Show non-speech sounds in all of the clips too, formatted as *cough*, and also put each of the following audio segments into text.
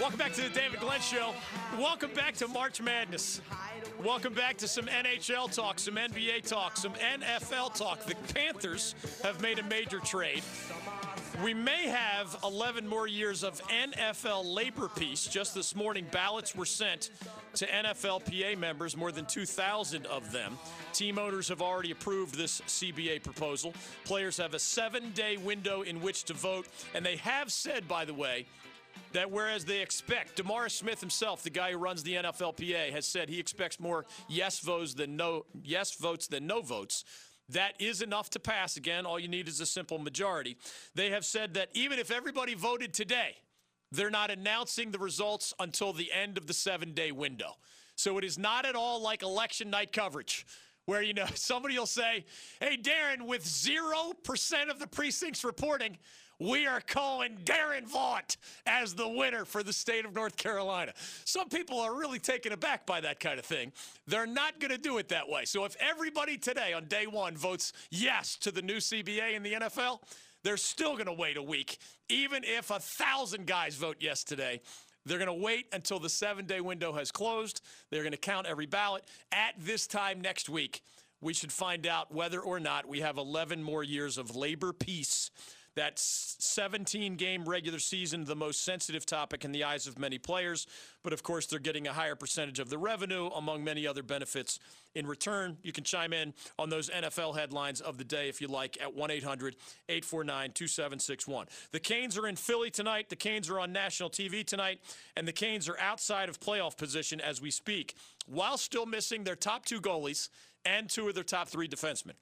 Welcome back to the David Glenn Show. Welcome back to March Madness. Welcome back to some NHL talk, some NBA talk, some NFL talk. The Panthers have made a major trade. We may have 11 more years of NFL labor peace. Just this morning, ballots were sent to NFLPA members, more than 2,000 of them. Team owners have already approved this CBA proposal. Players have a seven day window in which to vote. And they have said, by the way, that whereas they expect, DeMaurice Smith himself, the guy who runs the NFLPA, has said he expects more yes votes than no yes votes than no votes. That is enough to pass. Again, all you need is a simple majority. They have said that even if everybody voted today, they're not announcing the results until the end of the seven day window. So it is not at all like election night coverage where you know *laughs* somebody will say, "Hey Darren, with 0% of the precincts reporting, we are calling Darren Vaught as the winner for the state of North Carolina. Some people are really taken aback by that kind of thing. They're not going to do it that way. So if everybody today on day one votes yes to the new CBA in the NFL, they're still going to wait a week. Even if a thousand guys vote yes today, they're going to wait until the seven day window has closed. They're going to count every ballot. At this time next week, we should find out whether or not we have 11 more years of labor peace that 17 game regular season, the most sensitive topic in the eyes of many players. But of course, they're getting a higher percentage of the revenue, among many other benefits in return. You can chime in on those NFL headlines of the day if you like at 1 800 849 2761. The Canes are in Philly tonight. The Canes are on national TV tonight. And the Canes are outside of playoff position as we speak, while still missing their top two goalies and two of their top three defensemen.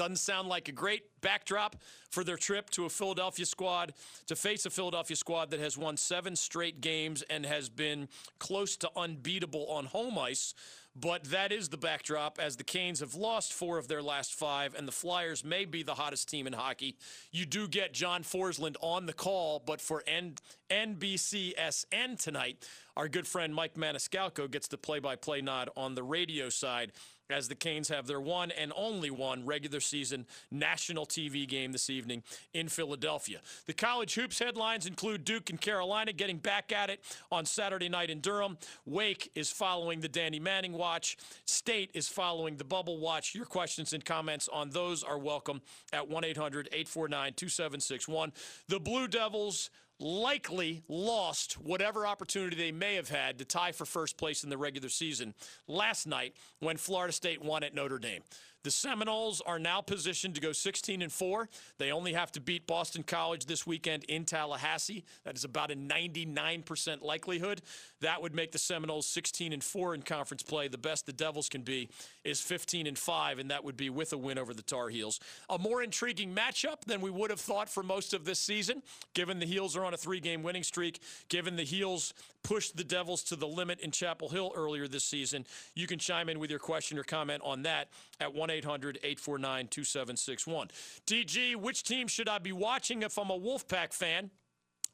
Doesn't sound like a great backdrop for their trip to a Philadelphia squad to face a Philadelphia squad that has won seven straight games and has been close to unbeatable on home ice. But that is the backdrop as the Canes have lost four of their last five, and the Flyers may be the hottest team in hockey. You do get John Forslund on the call, but for N- NBCSN tonight, our good friend Mike Maniscalco gets the play by play nod on the radio side as the Canes have their one and only one regular season national TV game this evening in Philadelphia. The college hoops headlines include Duke and Carolina getting back at it on Saturday night in Durham. Wake is following the Danny Manning watch. State is following the bubble watch. Your questions and comments on those are welcome at 1 800 849 2761. The Blue Devils likely lost whatever opportunity they may have had to tie for first place in the regular season last night when Florida State won at Notre Dame. The Seminoles are now positioned to go 16 and 4. They only have to beat Boston College this weekend in Tallahassee. That is about a 99% likelihood. That would make the Seminoles 16 and 4 in conference play. The best the Devils can be is 15 and 5 and that would be with a win over the Tar Heels. A more intriguing matchup than we would have thought for most of this season, given the Heels are on a 3-game winning streak, given the Heels pushed the Devils to the limit in Chapel Hill earlier this season. You can chime in with your question or comment on that at 1 800 849 2761. DG, which team should I be watching if I'm a Wolfpack fan?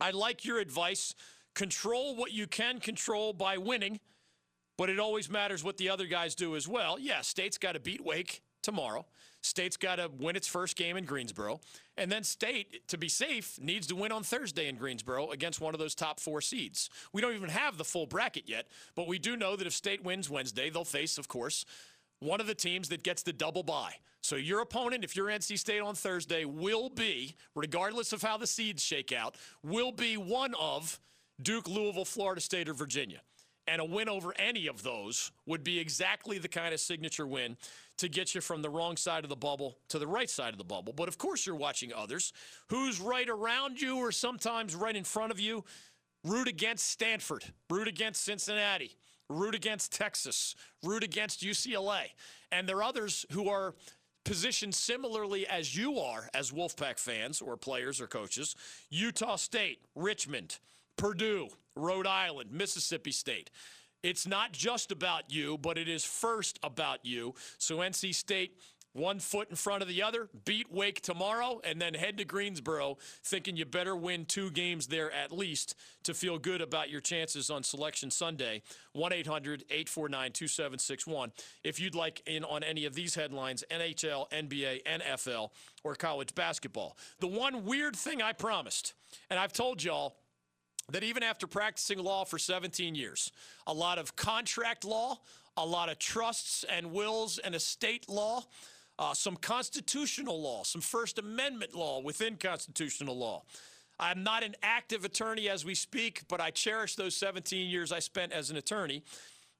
I like your advice. Control what you can control by winning, but it always matters what the other guys do as well. Yeah, State's got to beat Wake tomorrow. State's got to win its first game in Greensboro. And then State, to be safe, needs to win on Thursday in Greensboro against one of those top four seeds. We don't even have the full bracket yet, but we do know that if State wins Wednesday, they'll face, of course, one of the teams that gets the double bye. So your opponent, if you're NC State on Thursday, will be, regardless of how the seeds shake out, will be one of Duke, Louisville, Florida State, or Virginia. And a win over any of those would be exactly the kind of signature win to get you from the wrong side of the bubble to the right side of the bubble. But of course, you're watching others. Who's right around you or sometimes right in front of you? Root against Stanford, root against Cincinnati, root against Texas, root against UCLA. And there are others who are positioned similarly as you are as Wolfpack fans or players or coaches Utah State, Richmond, Purdue, Rhode Island, Mississippi State. It's not just about you, but it is first about you. So NC State one foot in front of the other, beat Wake tomorrow, and then head to Greensboro thinking you better win two games there at least to feel good about your chances on Selection Sunday. 1 800 849 2761. If you'd like in on any of these headlines NHL, NBA, NFL, or college basketball. The one weird thing I promised, and I've told y'all, that even after practicing law for 17 years, a lot of contract law, a lot of trusts and wills and estate law, uh, some constitutional law, some First Amendment law within constitutional law. I'm not an active attorney as we speak, but I cherish those 17 years I spent as an attorney.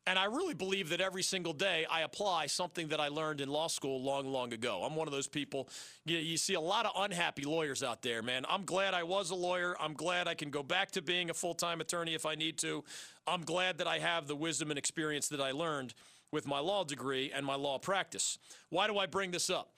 And I really believe that every single day I apply something that I learned in law school long, long ago. I'm one of those people. You, you, see a lot of unhappy lawyers out there, man. I'm glad I was a lawyer. I'm glad I can go back to being a full time attorney if I need to. I'm glad that I have the wisdom and experience that I learned with my law degree and my law practice. Why do I bring this up?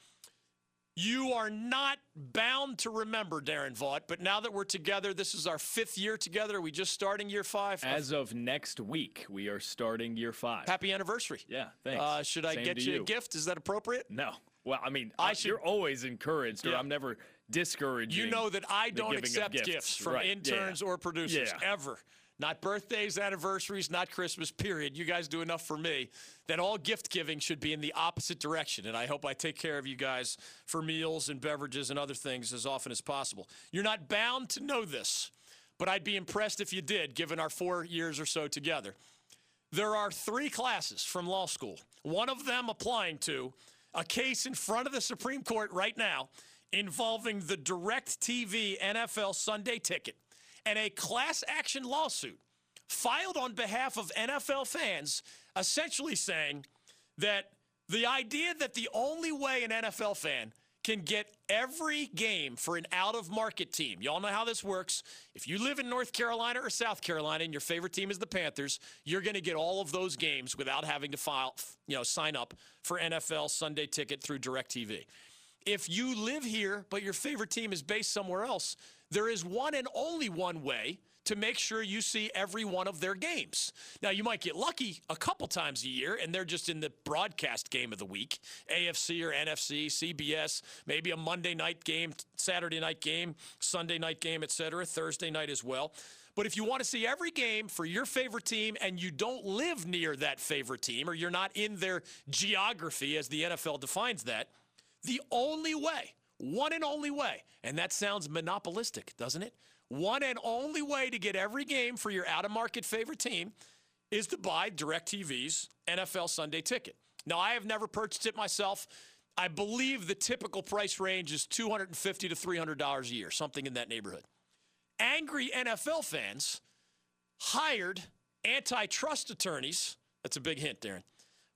You are not bound to remember Darren Vaught, but now that we're together, this is our fifth year together. Are we just starting year five? As of next week, we are starting year five. Happy anniversary. Yeah, thanks. Uh, should I Same get you, you, a gift? Is that appropriate? No. Well, I mean, I should, you're always encouraged, or yeah. I'm never discouraging. You know that I don't accept gifts. gifts. from right. interns yeah. or producers yeah. ever. Not birthdays, anniversaries, not Christmas, period. You guys do enough for me. That all gift giving should be in the opposite direction. And I hope I take care of you guys for meals and beverages and other things as often as possible. You're not bound to know this, but I'd be impressed if you did, given our four years or so together. There are three classes from law school, one of them applying to a case in front of the Supreme Court right now involving the DirecTV NFL Sunday ticket and a class action lawsuit filed on behalf of NFL fans, essentially saying that the idea that the only way an NFL fan can get every game for an out of market team. Y'all know how this works. If you live in North Carolina or South Carolina and your favorite team is the Panthers, you're going to get all of those games without having to file, you know, sign up for NFL Sunday ticket through DirecTV. If you live here but your favorite team is based somewhere else, there is one and only one way to make sure you see every one of their games. Now, you might get lucky a couple times a year, and they're just in the broadcast game of the week AFC or NFC, CBS, maybe a Monday night game, Saturday night game, Sunday night game, etc., Thursday night as well. But if you want to see every game for your favorite team and you don't live near that favorite team or you're not in their geography as the NFL defines that, the only way one and only way, and that sounds monopolistic, doesn't it? One and only way to get every game for your out of market favorite team is to buy DirecTV's NFL Sunday ticket. Now, I have never purchased it myself. I believe the typical price range is 250 to $300 a year, something in that neighborhood. Angry NFL fans hired antitrust attorneys. That's a big hint, Darren,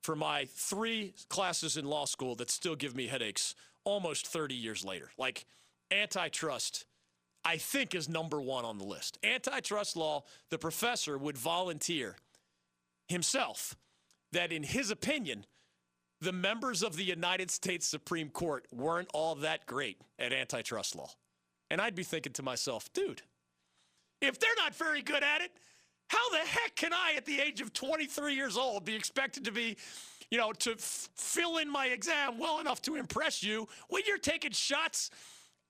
for my three classes in law school that still give me headaches almost 30 years later. Like antitrust, I think, is number one on the list. Antitrust law, the professor would volunteer himself that, in his opinion, the members of the United States Supreme Court weren't all that great at antitrust law. And I'd be thinking to myself, dude, if they're not very good at it, how the heck can I, at the age of 23 years old, be expected to be you know, to f- fill in my exam well enough to impress you when you're taking shots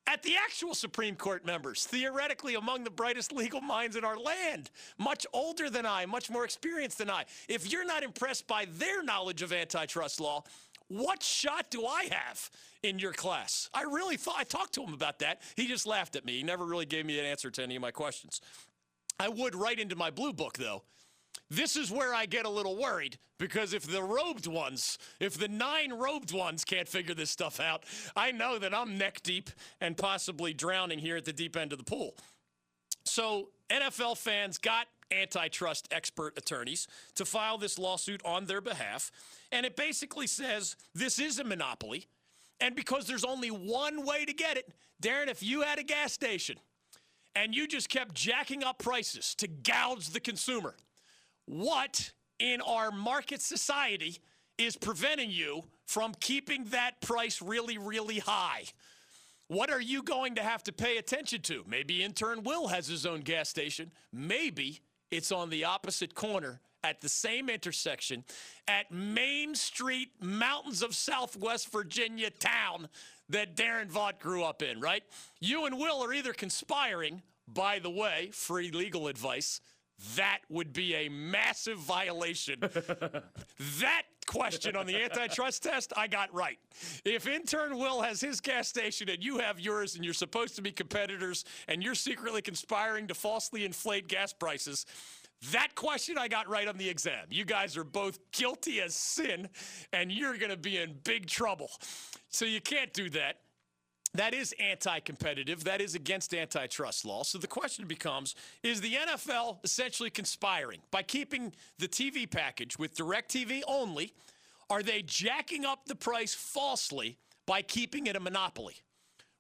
at the actual Supreme Court members, theoretically among the brightest legal minds in our land, much older than I, much more experienced than I. If you're not impressed by their knowledge of antitrust law, what shot do I have in your class? I really thought I talked to him about that. He just laughed at me. He never really gave me an answer to any of my questions. I would write into my blue book, though, this is where I get a little worried because if the robed ones, if the nine robed ones can't figure this stuff out, I know that I'm neck deep and possibly drowning here at the deep end of the pool. So, NFL fans got antitrust expert attorneys to file this lawsuit on their behalf. And it basically says this is a monopoly. And because there's only one way to get it, Darren, if you had a gas station and you just kept jacking up prices to gouge the consumer, what in our market society is preventing you from keeping that price really, really high? What are you going to have to pay attention to? Maybe intern Will has his own gas station. Maybe it's on the opposite corner at the same intersection at Main Street, mountains of Southwest Virginia town that Darren Vaught grew up in, right? You and Will are either conspiring, by the way, free legal advice, That would be a massive violation. *laughs* that question on the antitrust test, I got right. If intern Will has his gas station and you have yours and you're supposed to be competitors and you're secretly conspiring to falsely inflate gas prices, that question I got right on the exam. You guys are both guilty as sin and you're going to be in big trouble. So you can't do that. That is anti competitive. That is against antitrust law. So the question becomes is the NFL essentially conspiring by keeping the TV package with DirecTV only? Are they jacking up the price falsely by keeping it a monopoly?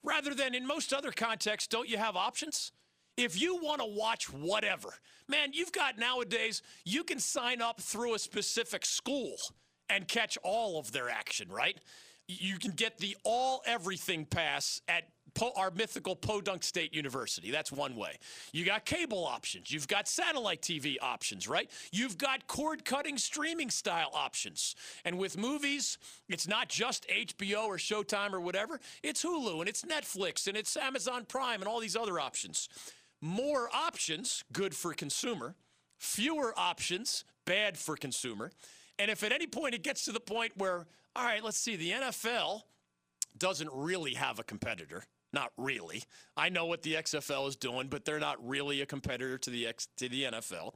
Rather than in most other contexts, don't you have options? If you want to watch whatever, man, you've got nowadays, you can sign up through a specific school and catch all of their action, right? You can get the all everything pass at po- our mythical Podunk State University. That's one way. You got cable options. You've got satellite TV options, right? You've got cord cutting streaming style options. And with movies, it's not just HBO or Showtime or whatever, it's Hulu and it's Netflix and it's Amazon Prime and all these other options. More options, good for consumer. Fewer options, bad for consumer. And if at any point it gets to the point where all right, let's see. The NFL doesn't really have a competitor. Not really. I know what the XFL is doing, but they're not really a competitor to the X, to the NFL.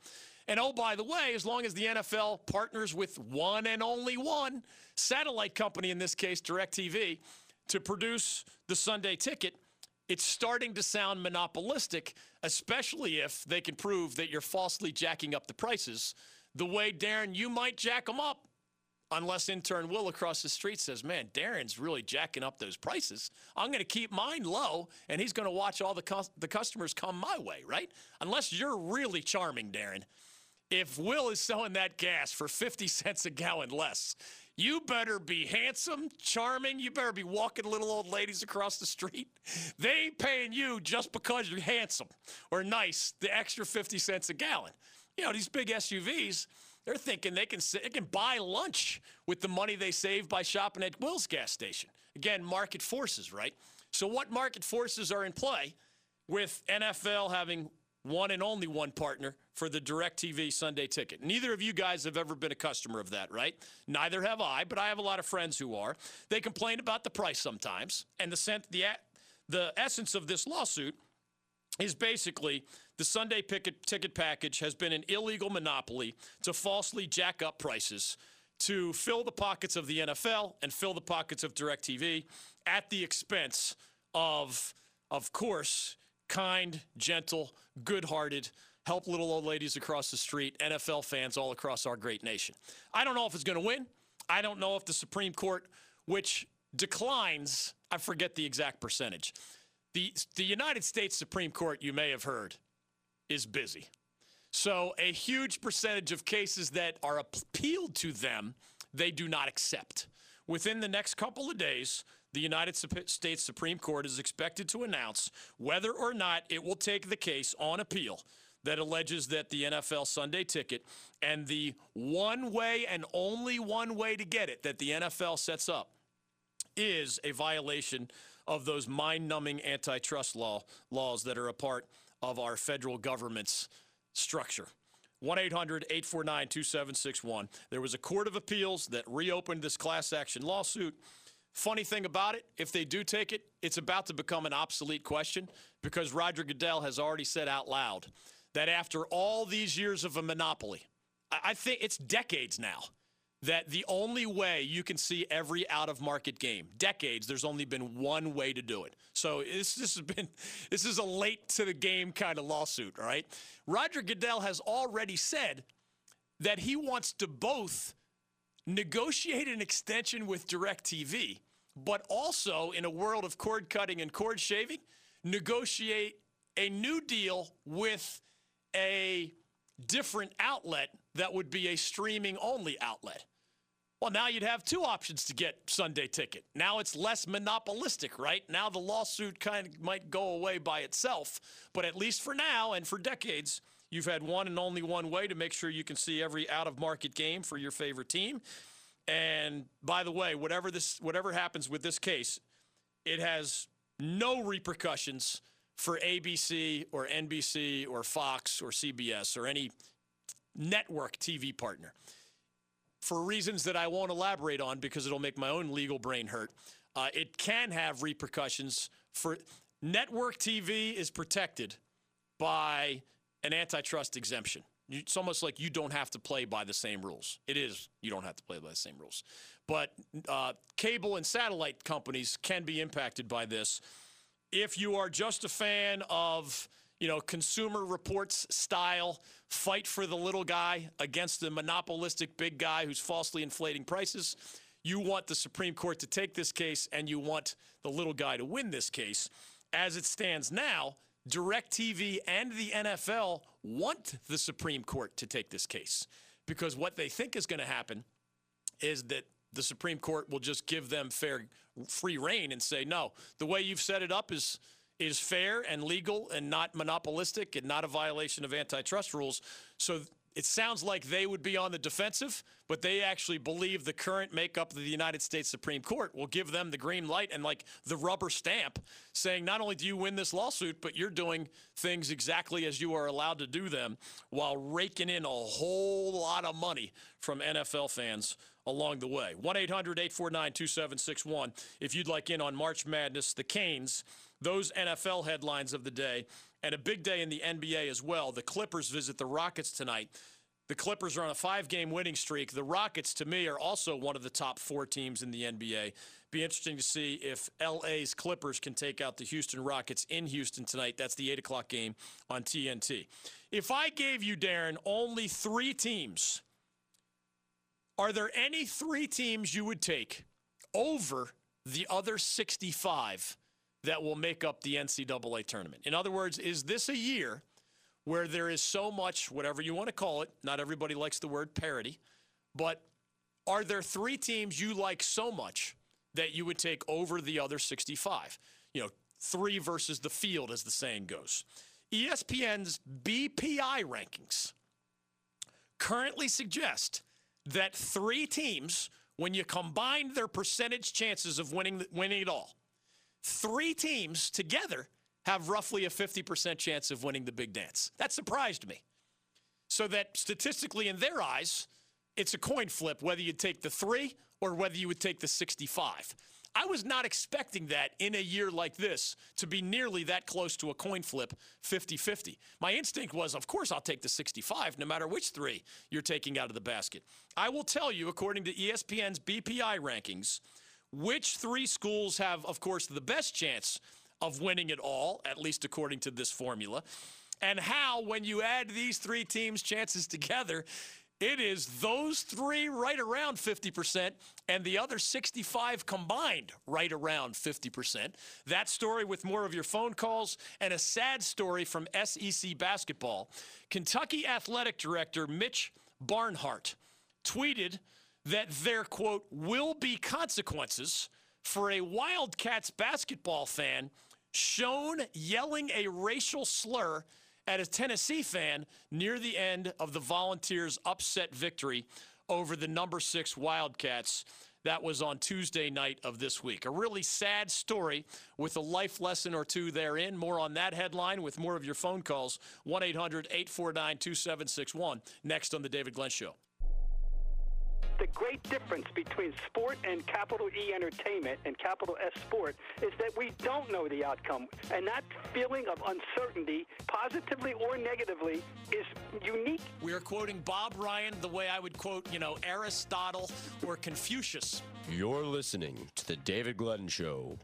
And oh, by the way, as long as the NFL partners with one and only one satellite company, in this case, DirecTV, to produce the Sunday ticket, it's starting to sound monopolistic, especially if they can prove that you're falsely jacking up the prices the way, Darren, you might jack them up unless intern Will across the street says, "Man, Darren's really jacking up those prices. I'm going to keep mine low, and he's going to watch all the the customers come my way." Right? Unless you're really charming, Darren. If Will is selling that gas for 50 cents a gallon less, you better be handsome, charming. You better be walking little old ladies across the street. They ain't paying you just because you're handsome or nice, the extra 50 cents a gallon. You know, these big SUVs, they're thinking they can they can buy lunch with the money they save by shopping at Will's gas station. Again, market forces, right? So what market forces are in play with NFL having one and only one partner for the DirecTV Sunday ticket. Neither of you guys have ever been a customer of that, right? Neither have I, but I have a lot of friends who are. They complain about the price sometimes, and the the the essence of this lawsuit is basically the Sunday ticket package has been an illegal monopoly to falsely jack up prices to fill the pockets of the NFL and fill the pockets of DirecTV at the expense of, of course, kind, gentle, good hearted, help little old ladies across the street, NFL fans all across our great nation. I don't know if it's going to win. I don't know if the Supreme Court, which declines, I forget the exact percentage, the, the United States Supreme Court, you may have heard, is busy. So a huge percentage of cases that are appealed to them, they do not accept. Within the next couple of days, the United States Supreme Court is expected to announce whether or not it will take the case on appeal that alleges that the NFL Sunday ticket and the one way and only one way to get it that the NFL sets up is a violation of those mind-numbing antitrust law laws that are a part of our federal government's structure. 1-800-849-2761. There was a court of appeals that reopened this class action lawsuit. Funny thing about it, if they do take it, it's about to become an obsolete question because Roger Goodell has already said out loud that after all these years of a monopoly, I think it's decades now that the only way you can see every out of market game, decades, there's only been one way to do it. So this, this has been *laughs* this is a late to the game kind of lawsuit, all right? Roger Goodell has already said that he wants to both negotiate an extension with DirecTV, but also in a world of cord cutting and cord shaving, negotiate a new deal with a different outlet that would be a streaming only outlet. Well, now you'd have two options to get Sunday ticket. Now it's less monopolistic, right? Now the lawsuit kind of might go away by itself, but at least for now and for decades, you've had one and only one way to make sure you can see every out of market game for your favorite team. And by the way, whatever this whatever happens with this case, it has no repercussions for ABC or NBC or Fox or CBS or any network TV partner for reasons that I won't elaborate on because it'll make my own legal brain hurt. Uh, it can have repercussions for network TV is protected by an antitrust exemption. It's almost like you don't have to play by the same rules. It is, you don't have to play by the same rules. But uh, cable and satellite companies can be impacted by this. If you are just a fan of, you know, consumer reports style, fight for the little guy against the monopolistic big guy who's falsely inflating prices, you want the Supreme Court to take this case and you want the little guy to win this case. As it stands now, DirecTV and the NFL want the Supreme Court to take this case because what they think is going to happen is that the Supreme Court will just give them fair free reign and say, no, the way you've set it up is is fair and legal and not monopolistic and not a violation of antitrust rules. So it sounds like they would be on the defensive, but they actually believe the current makeup of the United States Supreme Court will give them the green light and like the rubber stamp saying not only do you win this lawsuit, but you're doing things exactly as you are allowed to do them while raking in a whole lot of money from NFL fans along the way. 1 800 849 2761. If you'd like in on March Madness, the Canes, those NFL headlines of the day and a big day in the NBA as well. The Clippers visit the Rockets tonight. The Clippers are on a five game winning streak. The Rockets, to me, are also one of the top four teams in the NBA. Be interesting to see if LA's Clippers can take out the Houston Rockets in Houston tonight. That's the 8 o'clock game on TNT. If I gave you, Darren, only three teams, are there any three teams you would take over the other 65 that will make up the NCAA tournament. In other words, is this a year where there is so much, whatever you want to call it, not everybody likes the word parity, but are there three teams you like so much that you would take over the other 65? You know, three versus the field, as the saying goes. ESPN's BPI rankings currently suggest that three teams, when you combine their percentage chances of winning, winning it all, three teams together have roughly a 50% chance of winning the big dance. That surprised me. So that statistically, in their eyes, it's a coin flip whether you take the three or whether you would take the 65. I was not expecting that in a year like this to be nearly that close to a coin flip 50 50. My instinct was, of course, I'll take the 65 no matter which three you're taking out of the basket. I will tell you, according to ESPN's BPI rankings, which three schools have, of course, the best chance of winning it all, at least according to this formula, and how, when you add these three teams' chances together, it is those three right around 50% and the other 65 combined right around 50%. That story with more of your phone calls and a sad story from SEC basketball. Kentucky Athletic Director Mitch Barnhart tweeted that there, quote, will be consequences for a Wildcats basketball fan shown yelling a racial slur at a Tennessee fan near the end of the Volunteers' upset victory over the number six Wildcats. That was on Tuesday night of this week. A really sad story with a life lesson or two therein. More on that headline with more of your phone calls. 1 800 849 2761. Next on The David Glenn Show the great difference between sport and capital E entertainment and capital S sport is that we don't know the outcome. And that feeling of uncertainty, positively or negatively, is unique. We are quoting Bob Ryan the way I would quote, you know, Aristotle or Confucius. You're listening to The David Glenn Show.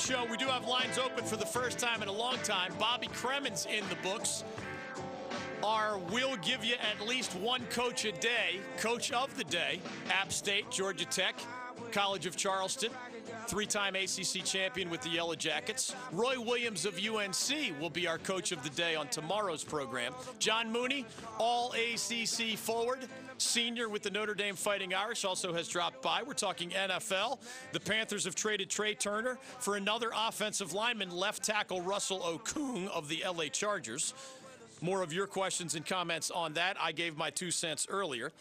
Show. We do have lines open for the first time in a long time. Bobby Cremins in the books. Our We'll Give You at least one coach a day, coach of the day, App State, Georgia Tech, College of Charleston, three time ACC champion with the Yellow Jackets. Roy Williams of UNC will be our coach of the day on tomorrow's program. John Mooney, all ACC forward, senior with the Notre Dame Fighting Irish, also has dropped by. We're talking NFL. The Panthers have traded Trai Turner for another offensive lineman, left tackle Russell Okung of the LA Chargers. More of your questions and comments on that. I gave my two cents earlier.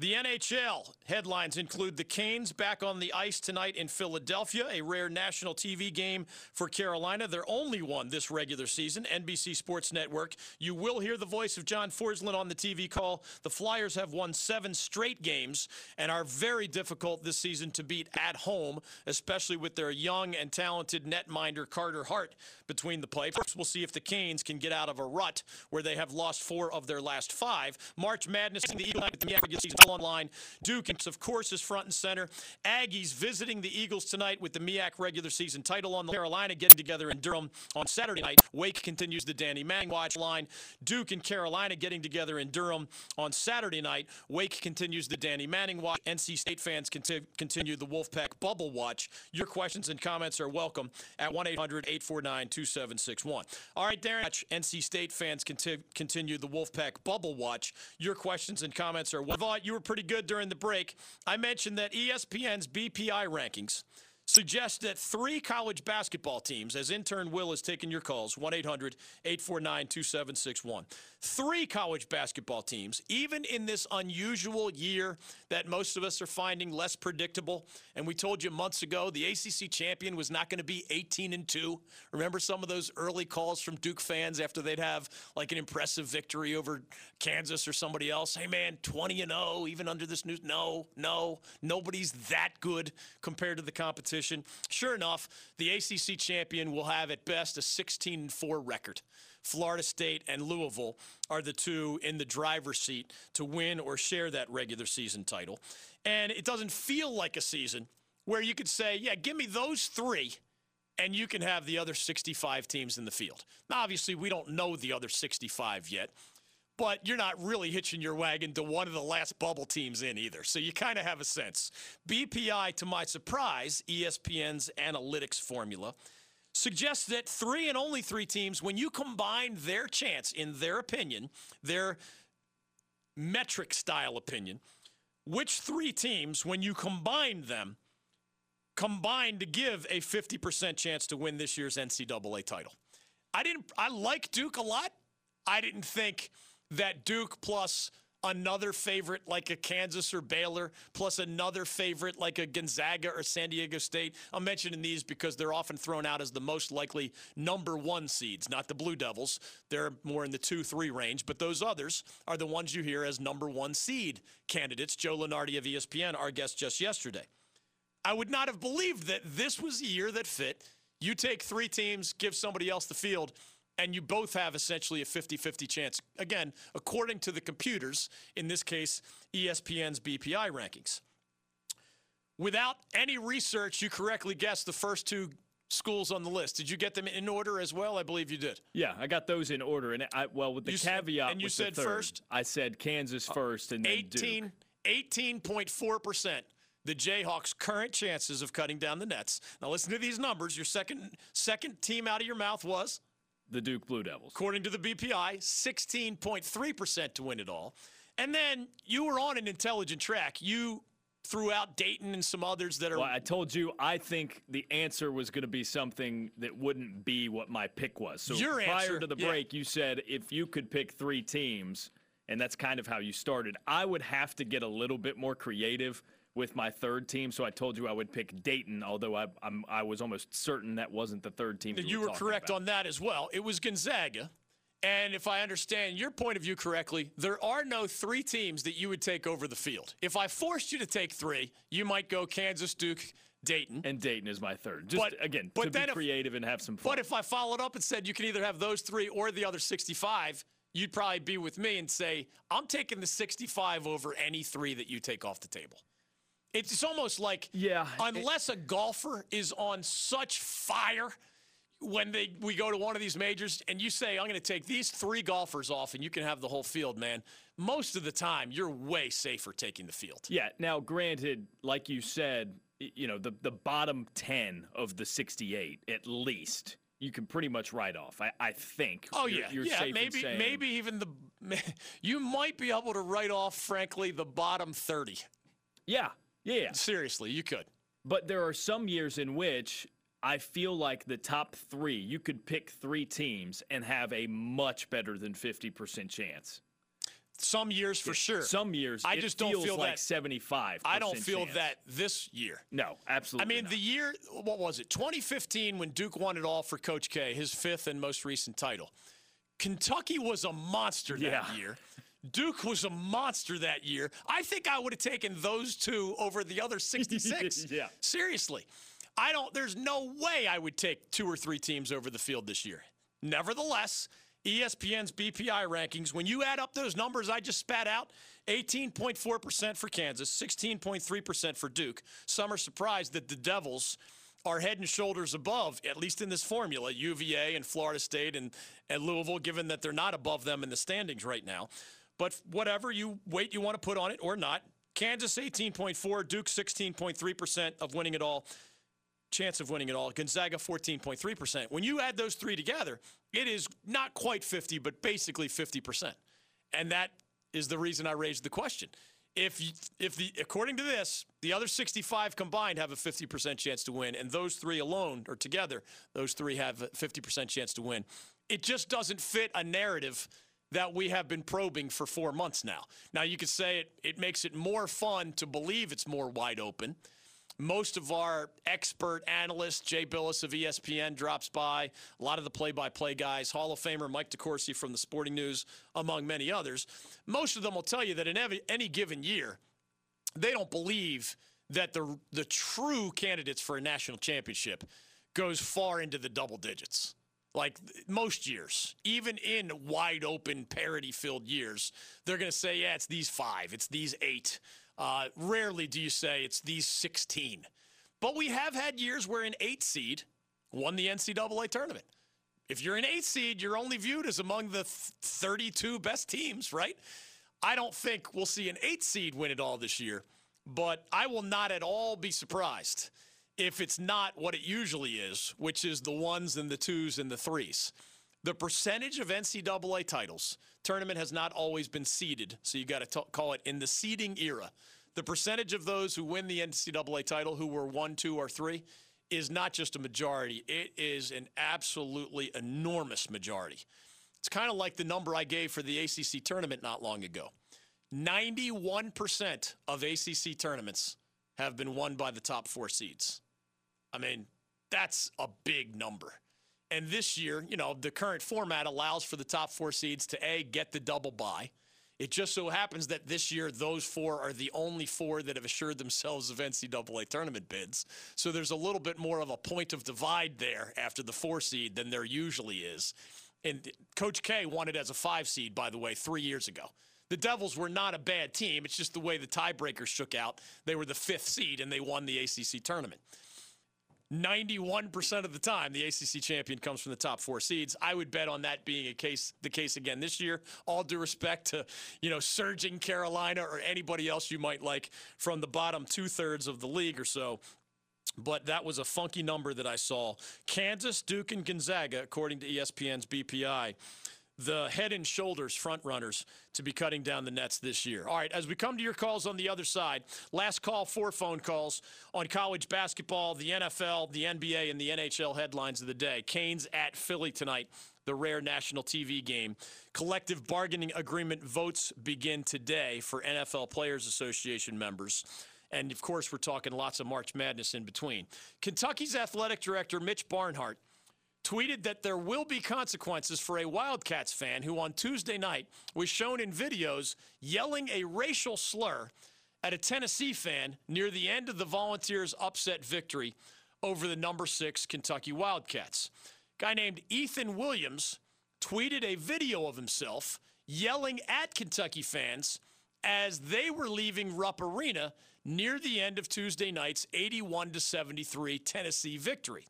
The NHL headlines include the Canes back on the ice tonight in Philadelphia, a rare national TV game for Carolina, their only one this regular season. NBC Sports Network. You will hear the voice of John Forslund on the TV call. The Flyers have won seven straight games and are very difficult this season to beat at home, especially with their young and talented netminder Carter Hart between the pipes. We'll see if the Canes can get out of a rut where they have lost four of their last five. March Madness, in the the regular season online. Duke, of course, is front and center. Aggies visiting the Eagles tonight with the MEAC regular season title on the Carolina getting together in Durham on Saturday night. Wake continues the Danny Manning watch line. Duke and Carolina getting together in Durham on Saturday night. Wake continues the Danny Manning watch. NC State fans conti- continue the Wolfpack bubble watch. Your questions and comments are welcome at 1 800 849 2761. All right, Darren, NC State fans conti- continue the Wolfpack bubble watch. Your questions and comments are welcome. You were pretty good during the break. I mentioned that ESPN's BPI rankings suggest that three college basketball teams, as intern Will has taken your calls, 1 800 849 2761. Three college basketball teams, even in this unusual year that most of us are finding less predictable. And we told you months ago the ACC champion was not going to be 18 and 2. Remember some of those early calls from Duke fans after they'd have like an impressive victory over Kansas or somebody else? Hey, man, 20 and 0, even under this news. No, no, nobody's that good compared to the competition. Sure enough, the ACC champion will have at best a 16 4 record. Florida State and Louisville are the two in the driver's seat to win or share that regular season title. And it doesn't feel like a season where you could say, yeah, give me those three and you can have the other 65 teams in the field. Now, obviously, we don't know the other 65 yet but you're not really hitching your wagon to one of the last bubble teams in either. So you kind of have a sense. BPI, to my surprise, ESPN's analytics formula, suggests that three and only three teams, when you combine their chance, in their opinion, their metric style opinion, which three teams, when you combine them, combine to give a 50% chance to win this year's NCAA title. I didn't I like Duke a lot. I didn't think that Duke plus another favorite like a Kansas or Baylor, plus another favorite like a Gonzaga or San Diego State. I'm mentioning these because they're often thrown out as the most likely number one seeds, not the Blue Devils. They're more in the two, three range, but those others are the ones you hear as number one seed candidates. Joe Lunardi of ESPN, our guest just yesterday. I would not have believed that this was a year that fit. You take three teams, give somebody else the field and you both have essentially a 50 50 chance. Again, according to the computers, in this case, ESPN's BPI rankings. Without any research, you correctly guessed the first two schools on the list. Did you get them in order as well? I believe you did. Yeah, I got those in order, and I well with the you caveat. and you said third, first. I said Kansas uh, first, and then 18, Duke. 18.4 percent. The Jayhawks' current chances of cutting down the nets. Now listen to these numbers. Your second second team out of your mouth was the Duke Blue Devils. According to the BPI, 16.3% to win it all. And then you were on an intelligent track. You threw out Dayton and some others that are. Well, I told you I think the answer was going to be something that wouldn't be what my pick was. So Your prior answer, to the break, yeah. you said if you could pick three teams, and that's kind of how you started, I would have to get a little bit more creative with my third team. So I told you I would pick Dayton, although I, I'm, i was almost certain that wasn't the third team. You, you were, were correct about. on that as well. It was Gonzaga. And if I understand your point of view correctly, there are no three teams that you would take over the field. If I forced you to take three, you might go Kansas, Duke, Dayton. And Dayton is my third. Just, but, again, but to be creative if, and have some fun. But if I followed up and said you can either have those three or the other 65, you'd probably be with me and say, I'm taking the 65 over any three that you take off the table. It's almost like yeah, unless it, a golfer is on such fire when they we go to one of these majors and you say I'm going to take these three golfers off and you can have the whole field, man. Most of the time, you're way safer taking the field. Yeah. Now, granted, like you said, you know the the bottom ten of the 68 at least you can pretty much write off. I, I think. Oh yeah, you're, you're yeah. maybe maybe even the *laughs* you might be able to write off, frankly, the bottom 30. Yeah, yeah. Seriously, you could. But there are some years in which I feel like the top three, you could pick three teams and have a much better than 50% chance. Some years for sure. Some years, I just don't feel like that. 75. I don't feel that this year. No, absolutely. I mean, not. the year, what was it? 2015 when Duke won it all for Coach K, his fifth and most recent title. Kentucky was a monster that Yeah. year. *laughs* Duke was a monster that year. I think I would have taken those two over the other *laughs* 66. Yeah. Seriously. I don't, there's no way I would take two or three teams over the field this year. Nevertheless, ESPN's BPI rankings, when you add up those numbers I just spat out, 18.4% for Kansas, 16.3% for Duke. Some are surprised that the Devils are head and shoulders above, at least in this formula, UVA and Florida State and, and Louisville, given that they're not above them in the standings right now. But whatever you weight you want to put on it or not, Kansas 18.4, Duke 16.3% of winning it all chance of winning it all. Gonzaga 14.3%. When you add those three together, it is not quite 50, but basically 50%. And that is the reason I raised the question. If if the according to this, the other 65 combined have a 50% chance to win, and those three alone or together, those three have a 50% chance to win. It just doesn't fit a narrative that we have been probing for four months now. Now you could say it it makes it more fun to believe it's more wide open most of our expert analysts, Jay Bilas of ESPN drops by, a lot of the play-by-play guys, Hall of Famer Mike DeCourcy from the Sporting News, among many others. Most of them will tell you that in any given year, they don't believe that the the true candidates for a national championship goes far into the double digits. Like most years, even in wide open, parity filled years, they're going to say, yeah, it's these five, it's these eight. Uh, rarely do you say it's these 16. But we have had years where an eight seed won the NCAA tournament. If you're an eight seed, you're only viewed as among the 32 best teams, right? I don't think we'll see an eight seed win it all this year, but I will not at all be surprised if it's not what it usually is, which is the ones and the twos and the threes. The percentage of NCAA titles, tournament has not always been seeded, so you got to call it in the seeding era. The percentage of those who win the NCAA title who were one, two, or three is not just a majority, it is an absolutely enormous majority. It's kind of like the number I gave for the ACC tournament not long ago. 91% of ACC tournaments have been won by the top four seeds. I mean, that's a big number. And this year, you know, the current format allows for the top four seeds to A, get the double bye. It just so happens that this year, those four are the only four that have assured themselves of NCAA tournament bids. So there's a little bit more of a point of divide there after the four seed than there usually is. And Coach K won it as a five seed, by the way, three years ago. The Devils were not a bad team. It's just the way the tiebreakers shook out. They were the fifth seed and they won the ACC tournament. 91% of the time, the ACC champion comes from the top four seeds. I would bet on that being a case, the case again this year. All due respect to, you know, surging Carolina or anybody else you might like from the bottom two thirds of the league or so. But that was a funky number that I saw. Kansas, Duke, and Gonzaga, according to ESPN's BPI, the head and shoulders front runners to be cutting down the nets this year. All right, as we come to your calls on the other side, last call, four phone calls on college basketball, the NFL, the NBA, and the NHL headlines of the day. Canes at Philly tonight, the rare national TV game. Collective bargaining agreement votes begin today for NFL Players Association members. And of course, we're talking lots of March Madness in between. Kentucky's athletic director, Mitch Barnhart, tweeted that there will be consequences for a Wildcats fan who on Tuesday night was shown in videos yelling a racial slur at a Tennessee fan near the end of the Volunteers' upset victory over the number six Kentucky Wildcats. Guy named Ethan Williams tweeted a video of himself yelling at Kentucky fans as they were leaving Rupp Arena near the end of Tuesday night's 81 73 Tennessee victory.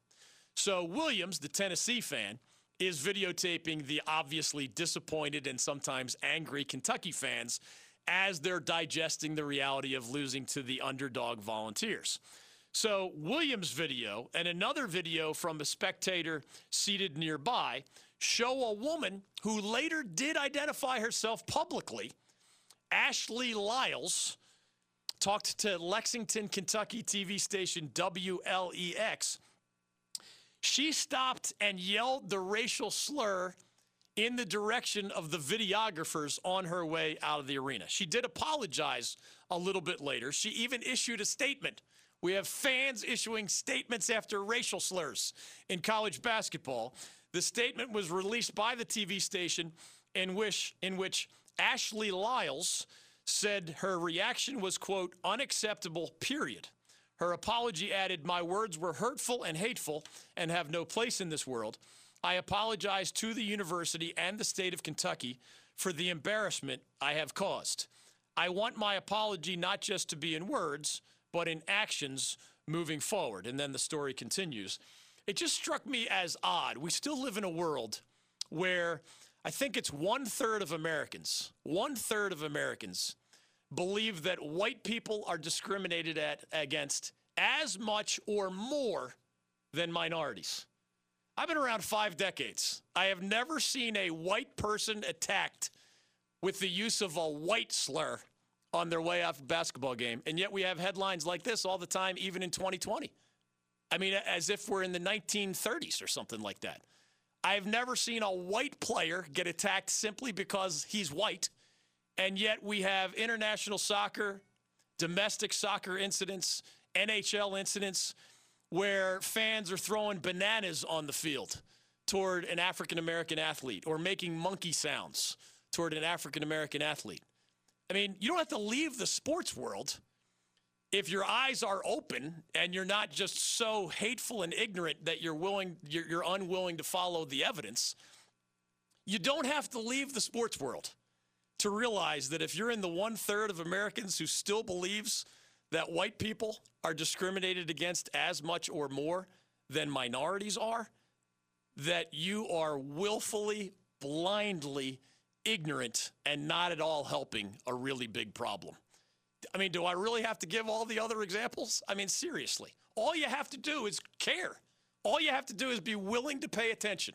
So Williams, the Tennessee fan, is videotaping the obviously disappointed and sometimes angry Kentucky fans as they're digesting the reality of losing to the underdog volunteers. So Williams' video and another video from a spectator seated nearby show a woman who later did identify herself publicly, Ashley Lyles, talked to Lexington, Kentucky TV station WLEX she stopped and yelled the racial slur in the direction of the videographers on her way out of the arena. She did apologize a little bit later. She even issued a statement. We have fans issuing statements after racial slurs in college basketball. The statement was released by the TV station in which, in which Ashley Lyles said her reaction was, quote, unacceptable, period. Her apology added, My words were hurtful and hateful and have no place in this world. I apologize to the university and the state of Kentucky for the embarrassment I have caused. I want my apology not just to be in words, but in actions moving forward. And then the story continues. It just struck me as odd. We still live in a world where I think it's one third of Americans, one third of Americans believe that white people are discriminated at against as much or more than minorities. I've been around five decades. I have never seen a white person attacked with the use of a white slur on their way off a basketball game. And yet we have headlines like this all the time, even in 2020. I mean, as if we're in the 1930s or something like that. I've never seen a white player get attacked simply because he's white. And yet we have international soccer, domestic soccer incidents, NHL incidents where fans are throwing bananas on the field toward an African American athlete or making monkey sounds toward an African American athlete. I mean, you don't have to leave the sports world if your eyes are open and you're not just so hateful and ignorant that you're willing you're, you're unwilling to follow the evidence. You don't have to leave the sports world to realize that if you're in the one third of Americans who still believes that white people are discriminated against as much or more than minorities are, that you are willfully, blindly ignorant and not at all helping a really big problem. I mean, do I really have to give all the other examples? I mean, seriously. All you have to do is care. All you have to do is be willing to pay attention.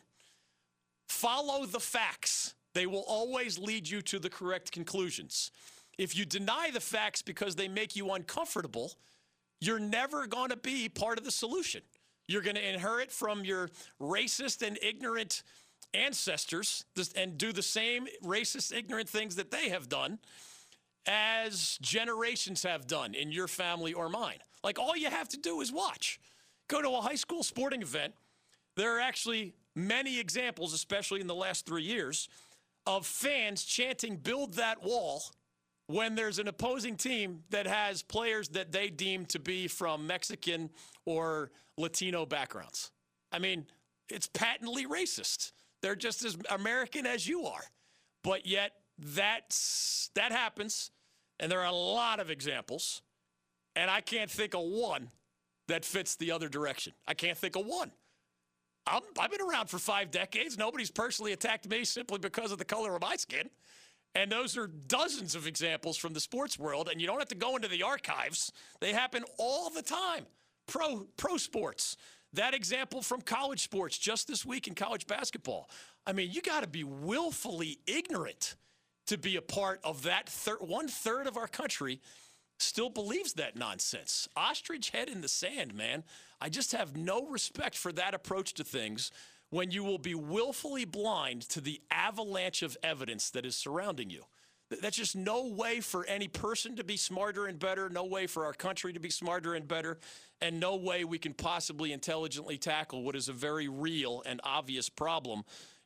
Follow the facts. They will always lead you to the correct conclusions. If you deny the facts because they make you uncomfortable, you're never going to be part of the solution. You're going to inherit from your racist and ignorant ancestors and do the same racist, ignorant things that they have done as generations have done in your family or mine. Like all you have to do is watch. Go to a high school sporting event. There are actually many examples, especially in the last three years, of fans chanting, Build that wall when there's an opposing team that has players that they deem to be from Mexican or Latino backgrounds. I mean, it's patently racist. They're just as American as you are. But yet that's that happens and there are a lot of examples and I can't think of one that fits the other direction. I can't think of one. I have been around for five decades. Nobody's personally attacked me simply because of the color of my skin. And those are dozens of examples from the sports world, and you don't have to go into the archives. They happen all the time. Pro pro sports. That example from college sports just this week in college basketball. I mean, you got to be willfully ignorant to be a part of that thir- one third of our country still believes that nonsense. Ostrich head in the sand, man. I just have no respect for that approach to things when you will be willfully blind to the avalanche of evidence that is surrounding you. That's just no way for any person to be smarter and better, no way for our country to be smarter and better, and no way we can possibly intelligently tackle what is a very real and obvious problem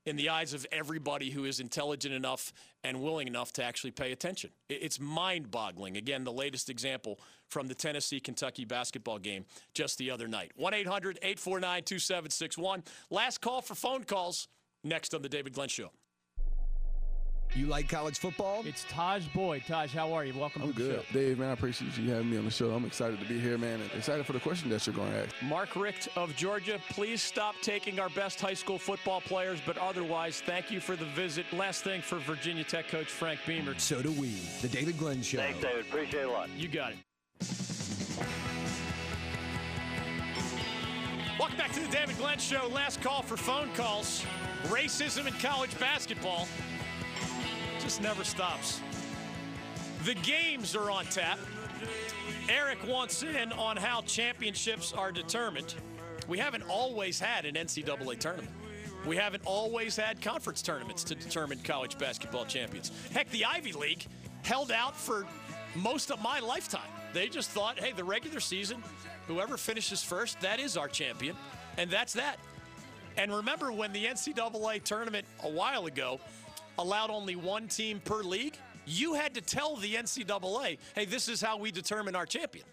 in the eyes of everybody who is intelligent enough and willing enough to actually pay attention. It's mind boggling. Again, the latest example from the Tennessee Kentucky basketball game just the other night. 1 800 849 2761. Last call for phone calls next on The David Glenn Show. You like college football? It's Tajh Boyd. Tajh, how are you? Welcome I'm to the good. show. Dave, man, I appreciate you having me on the show. I'm excited to be here, man, and excited for the question that you're going to ask. Mark Richt of Georgia, please stop taking our best high school football players, but otherwise, thank you for the visit. Last thing for Virginia Tech coach Frank Beamer. So do we. The David Glenn Show. Thanks, David. Appreciate it a lot. You got it. Welcome back to the David Glenn Show. Last call for phone calls. Racism in college basketball just never stops. The games are on tap. Eric wants in on how championships are determined. We haven't always had an NCAA tournament. We haven't always had conference tournaments to determine college basketball champions. Heck, the Ivy League held out for most of my lifetime. They just thought, hey, the regular season, whoever finishes first, that is our champion. And that's that. And remember when the NCAA tournament a while ago allowed only one team per league? You had to tell the NCAA, hey, this is how we determine our champion.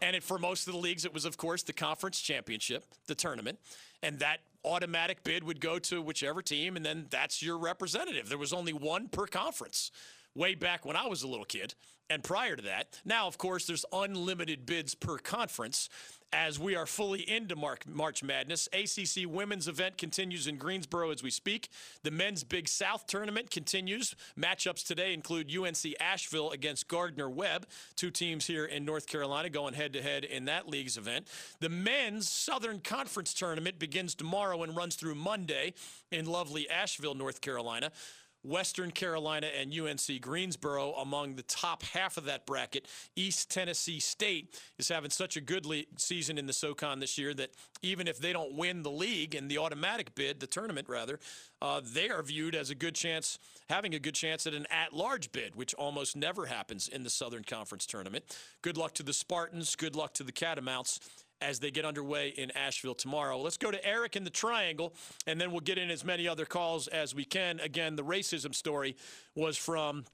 And it, for most of the leagues, it was, of course, the conference championship, the tournament. And that automatic bid would go to whichever team, and then that's your representative. There was only one per conference way back when I was a little kid and prior to that. Now, of course, there's unlimited bids per conference as we are fully into March Madness. ACC women's event continues in Greensboro as we speak. The men's Big South tournament continues. Matchups today include UNC Asheville against Gardner Webb, two teams here in North Carolina going head to head in that league's event. The men's Southern Conference tournament begins tomorrow and runs through Monday in lovely Asheville, North Carolina. Western Carolina and UNC Greensboro among the top half of that bracket. East Tennessee State is having such a good le- season in the SoCon this year that even if they don't win the league and the automatic bid, the tournament rather, uh, they are viewed as a good chance, having a good chance at an at-large bid, which almost never happens in the Southern Conference tournament. Good luck to the Spartans. Good luck to the Catamounts as they get underway in Asheville tomorrow. Let's go to Eric in the Triangle, and then we'll get in as many other calls as we can. Again, the racism story was from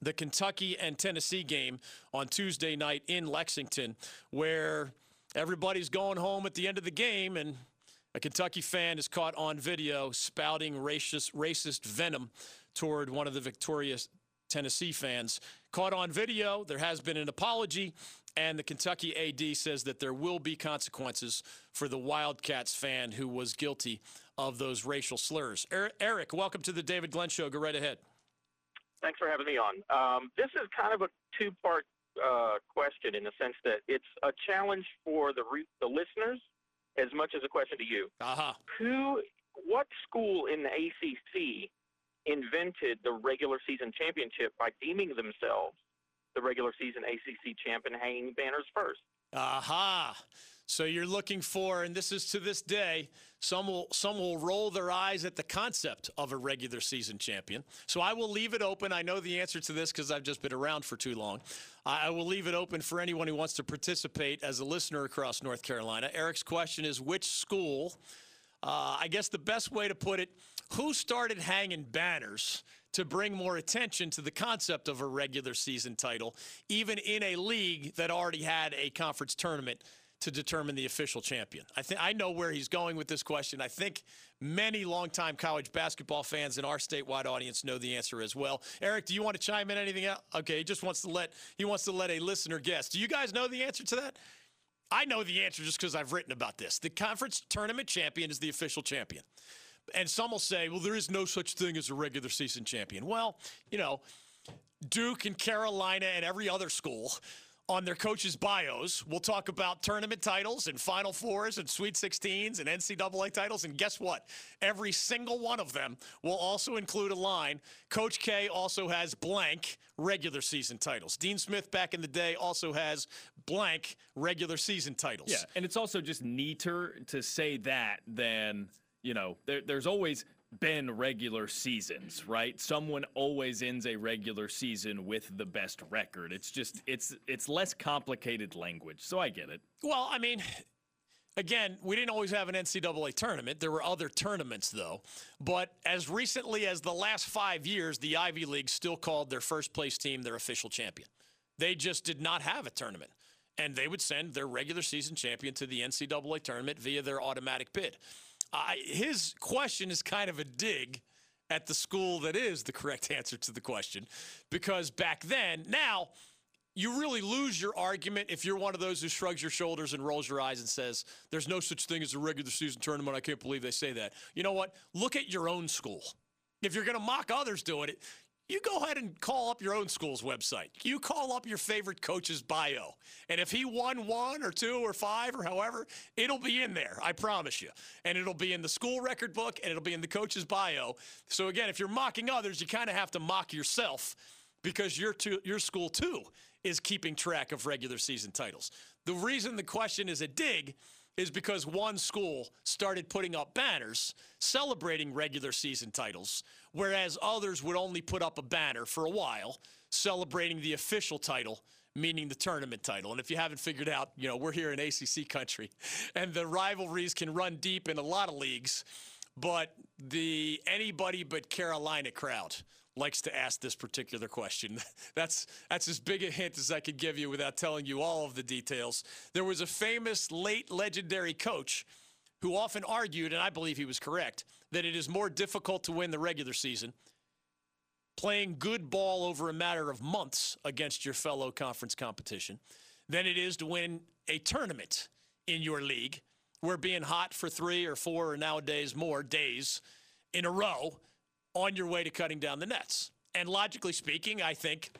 the Kentucky and Tennessee game on Tuesday night in Lexington, where everybody's going home at the end of the game, and a Kentucky fan is caught on video spouting racist, racist venom toward one of the victorious Tennessee fans. Caught on video, there has been an apology. And the Kentucky AD says that there will be consequences for the Wildcats fan who was guilty of those racial slurs. Eric, welcome to the David Glenn Show. Go right ahead. Thanks for having me on. Um, this is kind of a two part uh, question in the sense that it's a challenge for the, re- the listeners as much as a question to you. Uh-huh. Who, what school in the ACC invented the regular season championship by deeming themselves the regular season ACC champ and hanging banners first. Aha. So you're looking for, and this is to this day, some will some will roll their eyes at the concept of a regular season champion. So I will leave it open. I know the answer to this because I've just been around for too long. I will leave it open for anyone who wants to participate as a listener across North Carolina. Eric's question is which school? Uh, I guess the best way to put it: who started hanging banners to bring more attention to the concept of a regular season title, even in a league that already had a conference tournament to determine the official champion. I think I know where he's going with this question. I think many longtime college basketball fans in our statewide audience know the answer as well. Eric, do you want to chime in anything else? Okay, he just wants to let he wants to let a listener guess. Do you guys know the answer to that? I know the answer just because I've written about this. The conference tournament champion is the official champion. And some will say, well, there is no such thing as a regular season champion. Well, you know, Duke and Carolina and every other school on their coaches' bios will talk about tournament titles and Final Fours and Sweet 16s and NCAA titles. And guess what? Every single one of them will also include a line Coach K also has blank regular season titles. Dean Smith back in the day also has blank regular season titles. Yeah, and it's also just neater to say that than you know, there, there's always been regular seasons, right? Someone always ends a regular season with the best record. It's just it's it's less complicated language. So I get it. Well, I mean, again, we didn't always have an NCAA tournament. There were other tournaments though. But as recently as the last 5 years, the Ivy League still called their first place team their official champion. They just did not have a tournament. And they would send their regular season champion to the NCAA tournament via their automatic bid. I, his question is kind of a dig at the school that is the correct *laughs* answer to the question because back then, now, you really lose your argument if you're one of those who shrugs your shoulders and rolls your eyes and says, There's no such thing as a regular season tournament. I can't believe they say that. You know what? Look at your own school. If you're going to mock others doing it, you go ahead and call up your own school's website. You call up your favorite coach's bio. And if he won one or two or five or however, it'll be in there, I promise you. And it'll be in the school record book and it'll be in the coach's bio. So again, if you're mocking others, you kind of have to mock yourself because your, too, your school too is keeping track of regular season titles. The reason the question is a dig is because one school started putting up banners celebrating regular season titles, whereas others would only put up a banner for a while celebrating the official title, meaning the tournament title. And if you haven't figured out, you know, we're here in ACC country, and the rivalries can run deep in a lot of leagues, but the anybody but Carolina crowd likes to ask this particular question. *laughs* That's that's as big a hint as I could give you without telling you all of the details. There was a famous late legendary coach who often argued, and I believe he was correct, that it is more difficult to win the regular season playing good ball over a matter of months against your fellow conference competition than it is to win a tournament in your league where being hot for three or four or nowadays more days in a row on your way to cutting down the nets. And logically speaking, I think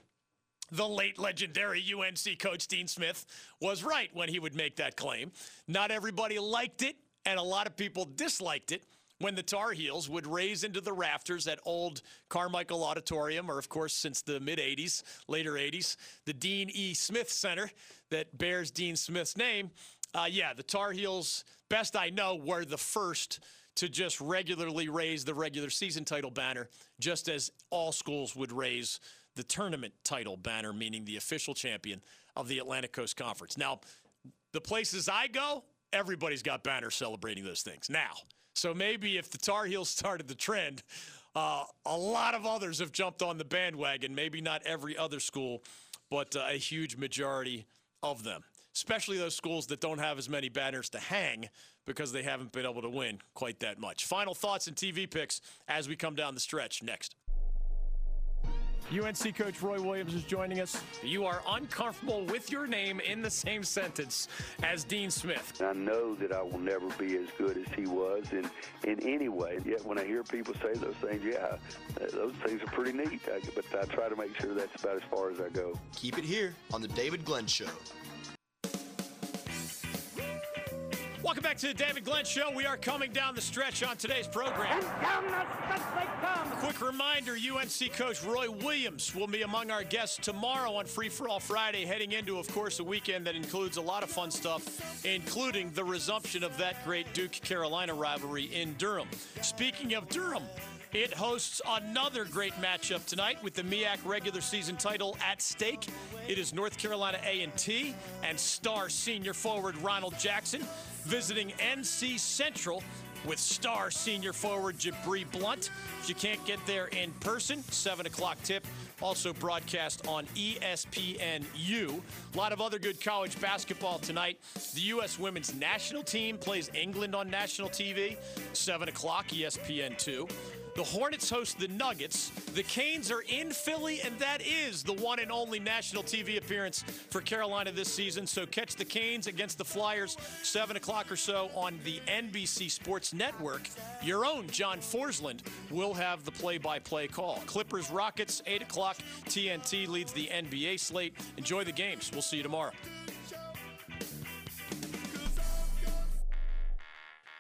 the late legendary UNC coach Dean Smith was right when he would make that claim. Not everybody liked it, and a lot of people disliked it when the Tar Heels would raise into the rafters at old Carmichael Auditorium, or of course, since the mid 80s, later 80s, the Dean E. Smith Center that bears Dean Smith's name. Uh, yeah, the Tar Heels, best I know, were the first to just regularly raise the regular season title banner, just as all schools would raise the tournament title banner, meaning the official champion of the Atlantic Coast Conference. Now, the places I go, everybody's got banners celebrating those things now. So maybe if the Tar Heels started the trend, uh, a lot of others have jumped on the bandwagon. Maybe not every other school, but uh, a huge majority of them, especially those schools that don't have as many banners to hang because they haven't been able to win quite that much. Final thoughts and TV picks as we come down the stretch next. UNC coach Roy Williams is joining us. You are uncomfortable with your name in the same sentence as Dean Smith. I know that I will never be as good as he was in, in any way. Yet when I hear people say those things, yeah, those things are pretty neat. I, but I try to make sure that's about as far as I go. Keep it here on The David Glenn Show. Welcome back to the David Glenn Show. We are coming down the stretch on today's program. And down the stretch they come. Quick reminder UNC coach Roy Williams will be among our guests tomorrow on Free for All Friday, heading into, of course, a weekend that includes a lot of fun stuff, including the resumption of that great Duke Carolina rivalry in Durham. Speaking of Durham, it hosts another great matchup tonight with the MEAC regular season title at stake. It is North Carolina A&T and star senior forward Ronald Jackson visiting NC Central with star senior forward Jibri Blount. If you can't get there in person, 7 o'clock tip. Also broadcast on ESPNU. A lot of other good college basketball tonight. The U.S. women's national team plays England on national TV, 7 o'clock, ESPN2. The Hornets host the Nuggets. The Canes are in Philly, and that is the one and only national TV appearance for Carolina this season. So catch the Canes against the Flyers, 7 o'clock or so on the NBC Sports Network. Your own John Forslund will have the play by play call. Clippers Rockets, 8 o'clock. TNT leads the NBA slate. Enjoy the games. We'll see you tomorrow.